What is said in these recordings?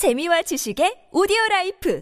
재미와 지식의 오디오 life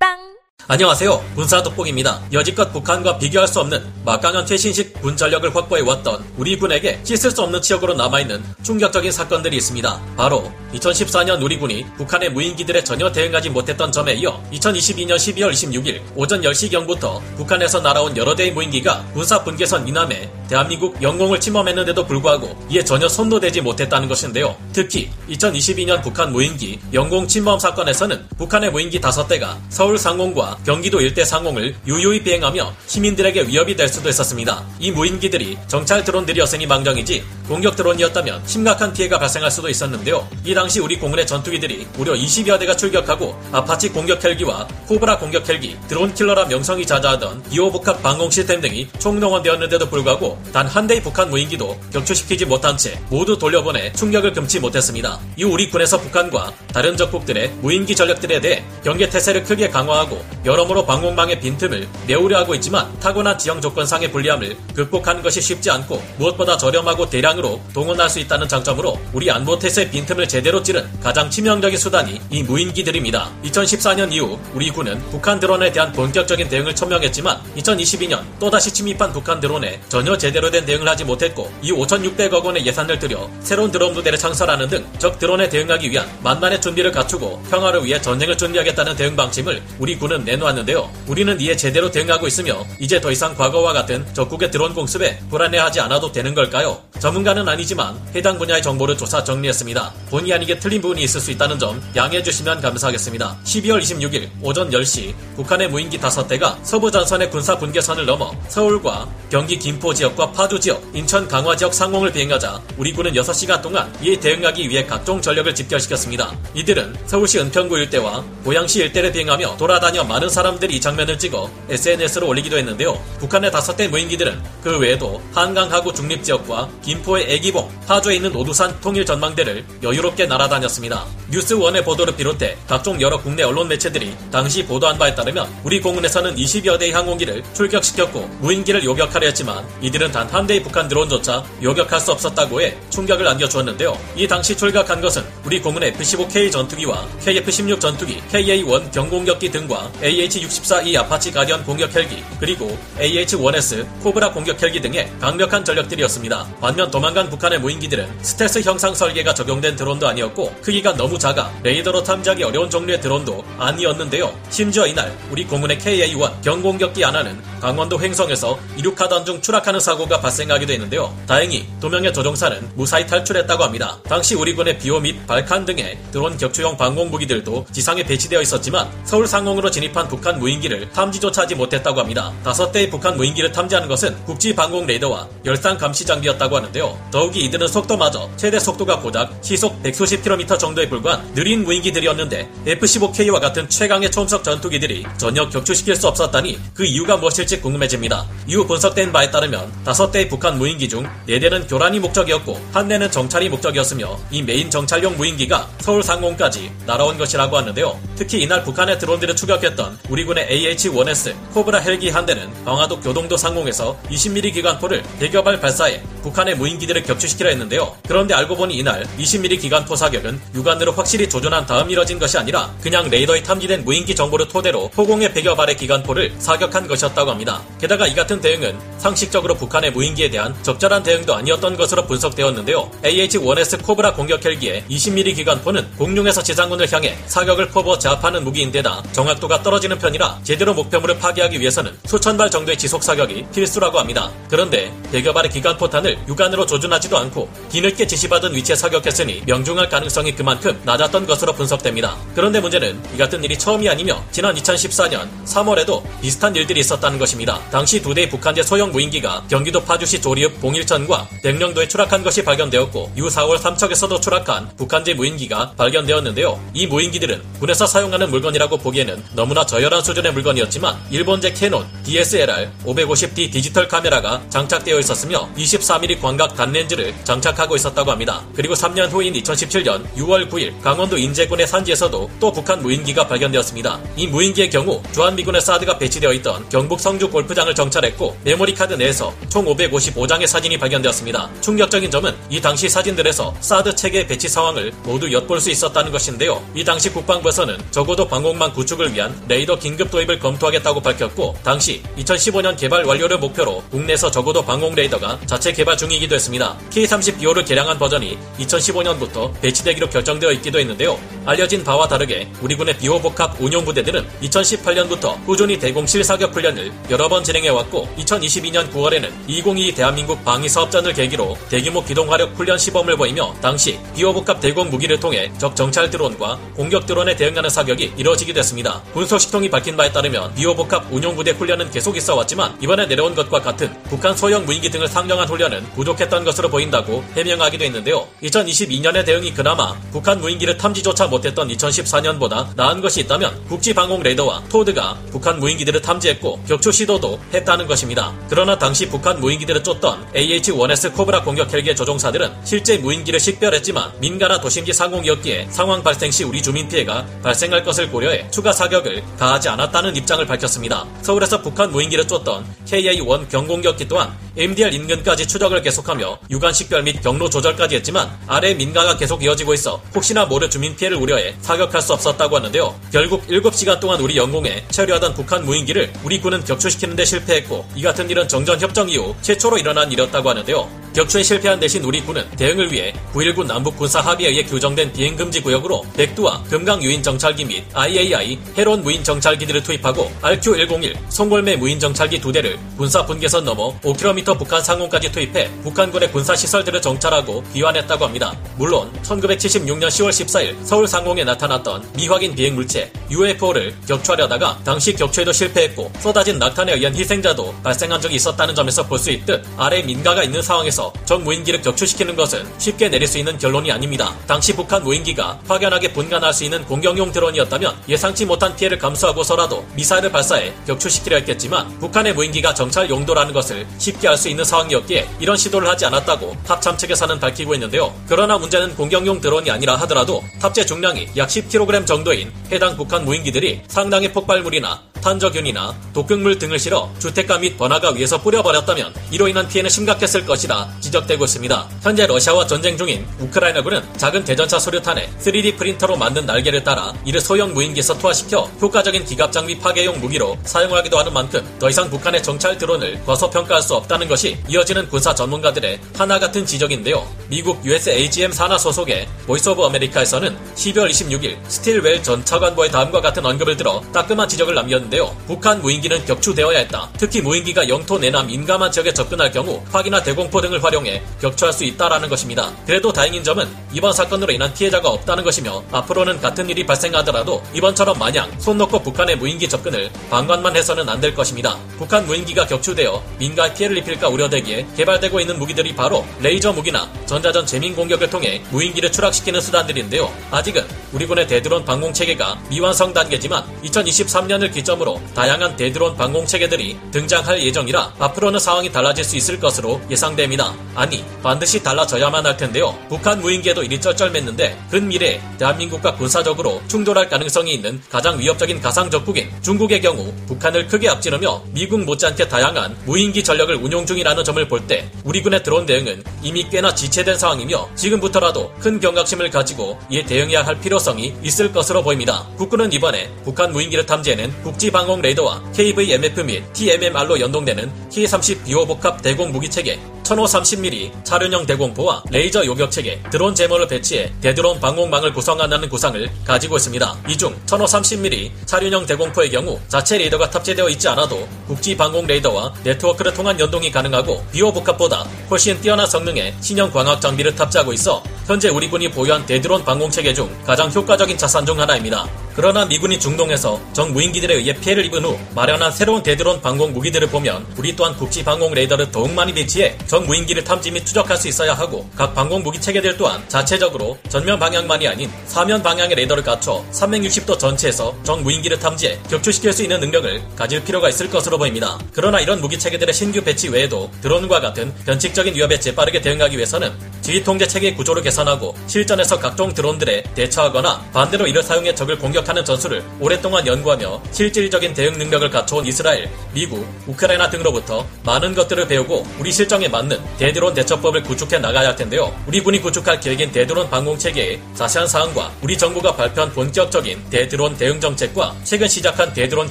팟빵 안녕하세요. 군사 돋보기입니다. 여지껏 북한과 비교할 수 없는 막강한 최신식 군 전력을 확보해왔던 우리 군에게 씻을 수 없는 치욕으로 남아있는 충격적인 사건들이 있습니다. 바로 2014년 우리 군이 북한의 무인기들에 전혀 대응하지 못했던 점에 이어 2022년 12월 26일 오전 10시경부터 북한에서 날아온 여러 대의 무인기가 군사 분계선 이남에 대한민국 영공을 침범했는데도 불구하고 이에 전혀 손도 대지 못했다는 것인데요. 특히 2022년 북한 무인기 영공 침범 사건에서는 북한의 무인기 5대가 서울 상공과 경기도 일대 상공을 유유히 비행하며 시민들에게 위협이 될 수도 있었습니다. 이 무인기들이 정찰 드론들이었으니 망정이지 공격 드론이었다면 심각한 피해가 발생할 수도 있었는데요. 이 당시 우리 공군의 전투기들이 무려 20여 대가 출격하고 아파치 공격 헬기와 코브라 공격 헬기, 드론 킬러라 명성이 자자하던 비호 복합 방공 시스템 등이 총동원되었는데도 불구하고 단 한 대의 북한 무인기도 격추시키지 못한 채 모두 돌려보내 충격을 금치 못했습니다. 이후 우리 군에서 북한과 다른 적국들의 무인기 전력들에 대해 경계 태세를 크게 강화하고 여러모로 방공망의 빈틈을 메우려 하고 있지만 타고난 지형 조건상의 불리함을 극복하는 것이 쉽지 않고 무엇보다 저렴하고 대량으로 동원할 수 있다는 장점으로 우리 안보 태세의 빈틈을 제대로 찌른 가장 치명적인 수단이 이 무인기들입니다. 2014년 이후 우리 군은 북한 드론에 대한 본격적인 대응을 천명했지만 2022년 또다시 침입한 북한 드론에 전혀 제대로 된 대응을 하지 못했고 이후 5,600억 원의 예산을 들여 새로운 드론 부대를 창설하는 등 적 드론에 대응하기 위한 만만의 준비를 갖추고 평화를 위해 전쟁을 준비하겠다는 대응 방침을 우리 군은 내놓았는데요. 우리는 이에 제대로 대응하고 있으며 이제 더 이상 과거와 같은 적국의 드론 공습에 불안해하지 않아도 되는 걸까요? 전문가는 아니지만 해당 분야의 정보를 조사 정리했습니다. 본의 아니게 틀린 부분이 있을 수 있다는 점 양해해 주시면 감사하겠습니다. 12월 26일 오전 10시 북한의 무인기 5대가 서부 전선의 군사 분계선을 넘어 서울과 경기 김포 지역과 파주 지역, 인천 강화 지역 상공을 비행하자 우리 군은 6시간 동안 이에 대응하기 위해 각종 전력을 집결시켰습니다. 이들은 서울시 은평구 일대와 고양시 일대를 비행하며 돌아다녀 많은 사람들이 이 장면을 찍어 SNS로 올리기도 했는데요. 북한의 5대 무인기들은 그 외에도 한강하구 중립 지역과 김포의 애기봉, 파주에 있는 오두산 통일 전망대를 여유롭게 날아다녔습니다. 뉴스원의 보도를 비롯해 각종 여러 국내 언론 매체들이 당시 보도한 바에 따르면 우리 공군에서는 20여 대의 항공기를 출격시켰고 무인기를 요격 했지만 이들은 단 한 대의 북한 드론조차 요격할 수 없었다고 해 충격을 안겨주었는데요. 이 당시 출격한 것은 우리 공군의 F-15K 전투기와 KF-16 전투기, KA-1 경공격기 등과 AH-64E 아파치 가디언 공격 헬기, 그리고 AH-1S 코브라 공격 헬기 등의 강력한 전력들이었습니다. 반면 도망간 북한의 무인기들은 스텔스 형상 설계가 적용된 드론도 아니었고 크기가 너무 작아 레이더로 탐지하기 어려운 종류의 드론도 아니었는데요. 심지어 이날 우리 공군의 KA-1 경공격기 하나는 강원도 횡성에서 이륙 하던 중 추락하는 사고가 발생하기도 했는데요. 다행히 두 명의 조종사는 무사히 탈출했다고 합니다. 당시 우리 군의 비호 및 발칸 등의 드론 격추용 방공 무기들도 지상에 배치되어 있었지만 서울 상공으로 진입한 북한 무인기를 탐지조차 하지 못했다고 합니다. 다섯 대의 북한 무인기를 탐지하는 것은 국지 방공 레이더와 열상 감시 장비였다고 하는데요. 더욱이 이들은 속도마저 최대 속도가 고작 시속 150km 정도에 불과한 느린 무인기들이었는데 F-15K와 같은 최강의 초음속 전투기들이 전혀 격추시킬 수 없었다니 그 이유가 무엇일지 궁금해집니다. 이후 분석 된 바에 따르면 다섯 대의 북한 무인기 중네 대는 교란이 목적이었고 한 대는 정찰이 목적이었으며 이 메인 정찰용 무인기가 서울 상공까지 날아온 것이라고 하는데요. 특히 이날 북한의 드론들을 추격했던 우리군의 AH-1S 코브라 헬기 한 대는 강화도 교동도 상공에서 20mm 기관포를 100여 발 발사해 북한의 무인기들을 격추시키려 했는데요. 그런데 알고 보니 이날 20mm 기관포 사격은 육안으로 확실히 조준한 다음 이뤄진 것이 아니라 그냥 레이더에 탐지된 무인기 정보를 토대로 허공에 100여 발의 기관포를 사격한 것이었다고 합니다. 게다가 이 같은 대응은 상식적으로 북한의 무인기에 대한 적절한 대응도 아니었던 것으로 분석되었는데요. AH-1S 코브라 공격 헬기의 20mm 기관포는 공중에서 지상군을 향해 사격을 퍼부어 제압하는 무기인데다 정확도가 떨어지는 편이라 제대로 목표물을 파괴하기 위해서는 수천 발 정도의 지속 사격이 필수라고 합니다. 그런데 100여 발의 기관포탄을 육안으로 조준하지도 않고 뒤늦게 지시받은 위치에 사격했으니 명중할 가능성이 그만큼 낮았던 것으로 분석됩니다. 그런데 문제는 이 같은 일이 처음이 아니며 지난 2014년 3월에도 비슷한 일들이 있었다는 것입니다. 당시 두 대의 북한제 소형 무인기가 경기도 파주시 조리읍 봉일천과 백령도에 추락한 것이 발견되었고 이후 4월 삼척에서도 추락한 북한제 무인기가 발견되었는데요. 이 무인기들은 군에서 사용하는 물건이라고 보기에는 너무나 저열한 수준의 물건이었지만 일본제 캐논 DSLR 550D 디지털 카메라가 장착되어 있었으며 24mm 광각 단렌즈를 장착하고 있었다고 합니다. 그리고 3년 후인 2017년 6월 9일 강원도 인제군의 산지에서도 또 북한 무인기가 발견되었습니다. 이 무인기의 경우 주한미군의 사드가 배치되어 있던 경북 성주 골프장을 정찰했고 메모리 메모리 카드 내에서 총 555장의 사진이 발견되었습니다. 충격적인 점은 이 당시 사진들에서 사드 체계 배치 상황을 모두 엿볼 수 있었다는 것인데요. 이 당시 국방부에서는 저고도 방공망 구축을 위한 레이더 긴급 도입을 검토하겠다고 밝혔고 당시 2015년 개발 완료를 목표로 국내에서 저고도 방공 레이더가 자체 개발 중이기도 했습니다. K30 비호를 개량한 버전이 2015년부터 배치되기로 결정되어 있기도 했는데요. 알려진 바와 다르게 우리 군의 비호 복합 운용 부대들은 2018년부터 꾸준히 대공 실사격 훈련을 여러 번 진행해왔고 2022년 9월에는 2022 대한민국 방위사업전을 계기로 대규모 기동화력 훈련 시범을 보이며 당시 비호 복합 대공 무기를 통해 적 정찰 드론과 공격 드론에 대응하는 사격이 이뤄지기도 했습니다. 군소식통이 밝힌 바에 따르면 비호 복합 운용 부대 훈련은 계속 있어 왔지만 이번에 내려온 것과 같은 북한 소형 무인기 등을 상정한 훈련은 부족했던 것으로 보인다고 해명하기도 했는데요. 2022년의 대응이 그나마 북한 무인기를 탐지조차 못했던 2014년보다 나은 것이 있다면 국지방공 레이더와 TOD가 북한 무인기들을 탐지했고 격추 시도도 했다는 것입니다. 그러나 당시 북한 무인기들을 쫓던 AH-1S 코브라 공격 헬기의 조종사들은 실제 무인기를 식별했지만 민가나 도심지 상공이었기에 상황 발생 시 우리 주민 피해가 발생할 것을 고려해 추가 사격을 가하지 않았다는 입장을 밝혔습니다. 서울에서 북한 무인기를 쫓던 KA-1 경공격기 또한 MDR 인근까지 추적을 계속하며 유관 식별 및 경로 조절까지 했지만 아래 민가가 계속 이어지고 있어 혹시나 모를 주민 피해를 우려해 사격할 수 없었다고 하는데요. 결국 7시간 동안 우리 영공에 체류하던 북한 무인기를 우리 군은 격추시키는 데 실패했고 이 같은 일은 정전 협정 이후 최초로 일어난 일이었다고 하는데요. 격추에 실패한 대신 우리 군은 대응을 위해 9.19 남북 군사 합의에 의해 규정된 비행금지 구역으로 백두와 금강 유인 정찰기 및 IAI 해론 무인 정찰기들을 투입하고 RQ-101 송골매 무인 정찰기 두 대를 군사 분계선 넘어 5km 북한 상공까지 투입해 북한군의 군사 시설들을 정찰하고 귀환했다고 합니다. 물론 1976년 10월 14일 서울 상공에 나타났던 미확인 비행 물체 UFO를 격추하려다가 당시 격추에도 실패했고 쏟아진 낙탄에 의한 희생자도 발생한 적이 있었다는 점에서 볼 수 있듯 아래 민가가 있는 상황에서 적 무인기를 격추시키는 것은 쉽게 내릴 수 있는 결론이 아닙니다. 당시 북한 무인기가 확연하게 분간할 수 있는 공격용 드론이었다면 예상치 못한 피해를 감수하고서라도 미사일을 발사해 격추시키려 했겠지만 북한의 무인기가 정찰 용도라는 것을 쉽게 알 수 있는 상황이었기에 이런 시도를 하지 않았다고 탑참 측에서는 밝히고 있는데요. 그러나 문제는 공격용 드론이 아니라 하더라도 탑재 중량이 약 10kg 정도인 해당 북한 무인기들이 상당히 폭발물이나 탄저균이나 독극물 등을 실어 주택가 및 번화가 위에서 뿌려버렸다면 이로 인한 피해는 심각했을 것이라 지적되고 있습니다. 현재 러시아와 전쟁 중인 우크라이나군은 작은 대전차 수류탄에 3D 프린터로 만든 날개를 따라 이를 소형 무인기에서 투하시켜 효과적인 기갑 장비 파괴용 무기로 사용하기도 하는 만큼 더 이상 북한의 정찰 드론을 과소평가할 수 없다는 것이 이어지는 군사 전문가들의 하나 같은 지적인데요. 미국 USAGM 산하 소속의 Voice of America에서는 12월 26일 스틸웰 전 차관보의 다음과 같은 언급을 들어 따끔한 지적을 남겼는데 있는데요. 북한 무인기는 격추되어야 했다. 특히 무인기가 영토 내나 민감한 지역에 접근할 경우 화기나 대공포 등을 활용해 격추할 수 있다라는 것입니다. 그래도 다행인 점은 이번 사건으로 인한 피해자가 없다는 것이며 앞으로는 같은 일이 발생하더라도 이번처럼 마냥 손 놓고 북한의 무인기 접근을 방관만 해서는 안 될 것입니다. 북한 무인기가 격추되어 민가에 피해를 입힐까 우려되기에 개발되고 있는 무기들이 바로 레이저 무기나 전자전 jamming 공격을 통해 무인기를 추락시키는 수단들인데요. 아직은 우리 군의 대드론 방공 체계가 미완성 단계지만 2023년을 기점으로 다양한 대드론 방공 체계들이 등장할 예정이라 앞으로는 상황이 달라질 수 있을 것으로 예상됩니다. 아니 반드시 달라져야만 할 텐데요. 북한 무인기에도 일이 쩔쩔맸는데 근미래 대한민국과 군사적으로 충돌할 가능성이 있는 가장 위협적인 가상 적국인 중국의 경우 북한을 크게 앞지르며 미국 못지않게 다양한 무인기 전력을 운용 중이라는 점을 볼 때 우리 군의 드론 대응은 이미 꽤나 지체된 상황이며 지금부터라도 큰 경각심을 가지고 이에 대응해야 할 필요성이 있을 것으로 보입니다. 국군은 이번에 북한 무인기를 탐지해낸 국지 방공 레이더와 KVMF 및 TMMR로 연동되는 T-30BO 복합 대공 무기 체계 1530mm 차륜형 대공포와 레이저 요격 체계, 드론 jammer를 배치해 대드론 방공망을 구성한다는 구상을 가지고 있습니다. 이 중 1530mm 차륜형 대공포의 경우 자체 레이더가 탑재되어 있지 않아도 국지 방공 레이더와 네트워크를 통한 연동이 가능하고 비호 복합보다 훨씬 뛰어난 성능의 신형 광학 장비를 탑재하고 있어 현재 우리 군이 보유한 대드론 방공 체계 중 가장 효과적인 자산 중 하나입니다. 그러나 미군이 중동에서 적 무인기들에 의해 피해를 입은 후 마련한 새로운 대드론 방공 무기들을 보면 우리 또한 국지 방공 레이더를 더욱 많이 배치해 적 무인기를 탐지 및 추적할 수 있어야 하고 각 방공 무기 체계들 또한 자체적으로 전면 방향만이 아닌 사면 방향의 레이더를 갖춰 360도 전체에서 적 무인기를 탐지해 격추시킬 수 있는 능력을 가질 필요가 있을 것으로 보입니다. 그러나 이런 무기 체계들의 신규 배치 외에도 드론과 같은 변칙적인 위협에 재빠르게 대응하기 위해서는 지휘 통제 체계 구조를 개선하고 실전에서 각종 드론들에 대처하거나 반대로 이를 사용해 적을 공격 공격하는 전술을 오랫동안 연구하며 실질적인 대응 능력을 갖춰온 이스라엘, 미국, 우크라이나 등으로부터 많은 것들을 배우고 우리 실정에 맞는 대드론 대처법을 구축해 나가야 할 텐데요. 우리 군이 구축할 계획인 대드론 방공 체계의 자세한 사항과 우리 정부가 발표한 본격적인 대드론 대응 정책과 최근 시작한 대드론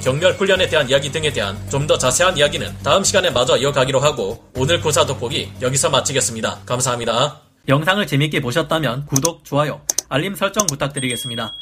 경멸 훈련에 대한 이야기 등에 대한 좀 더 자세한 이야기는 다음 시간에 마저 이어가기로 하고 오늘 군사 돋보기 여기서 마치겠습니다. 감사합니다. 영상을 재밌게 보셨다면 구독, 좋아요, 알림 설정 부탁드리겠습니다.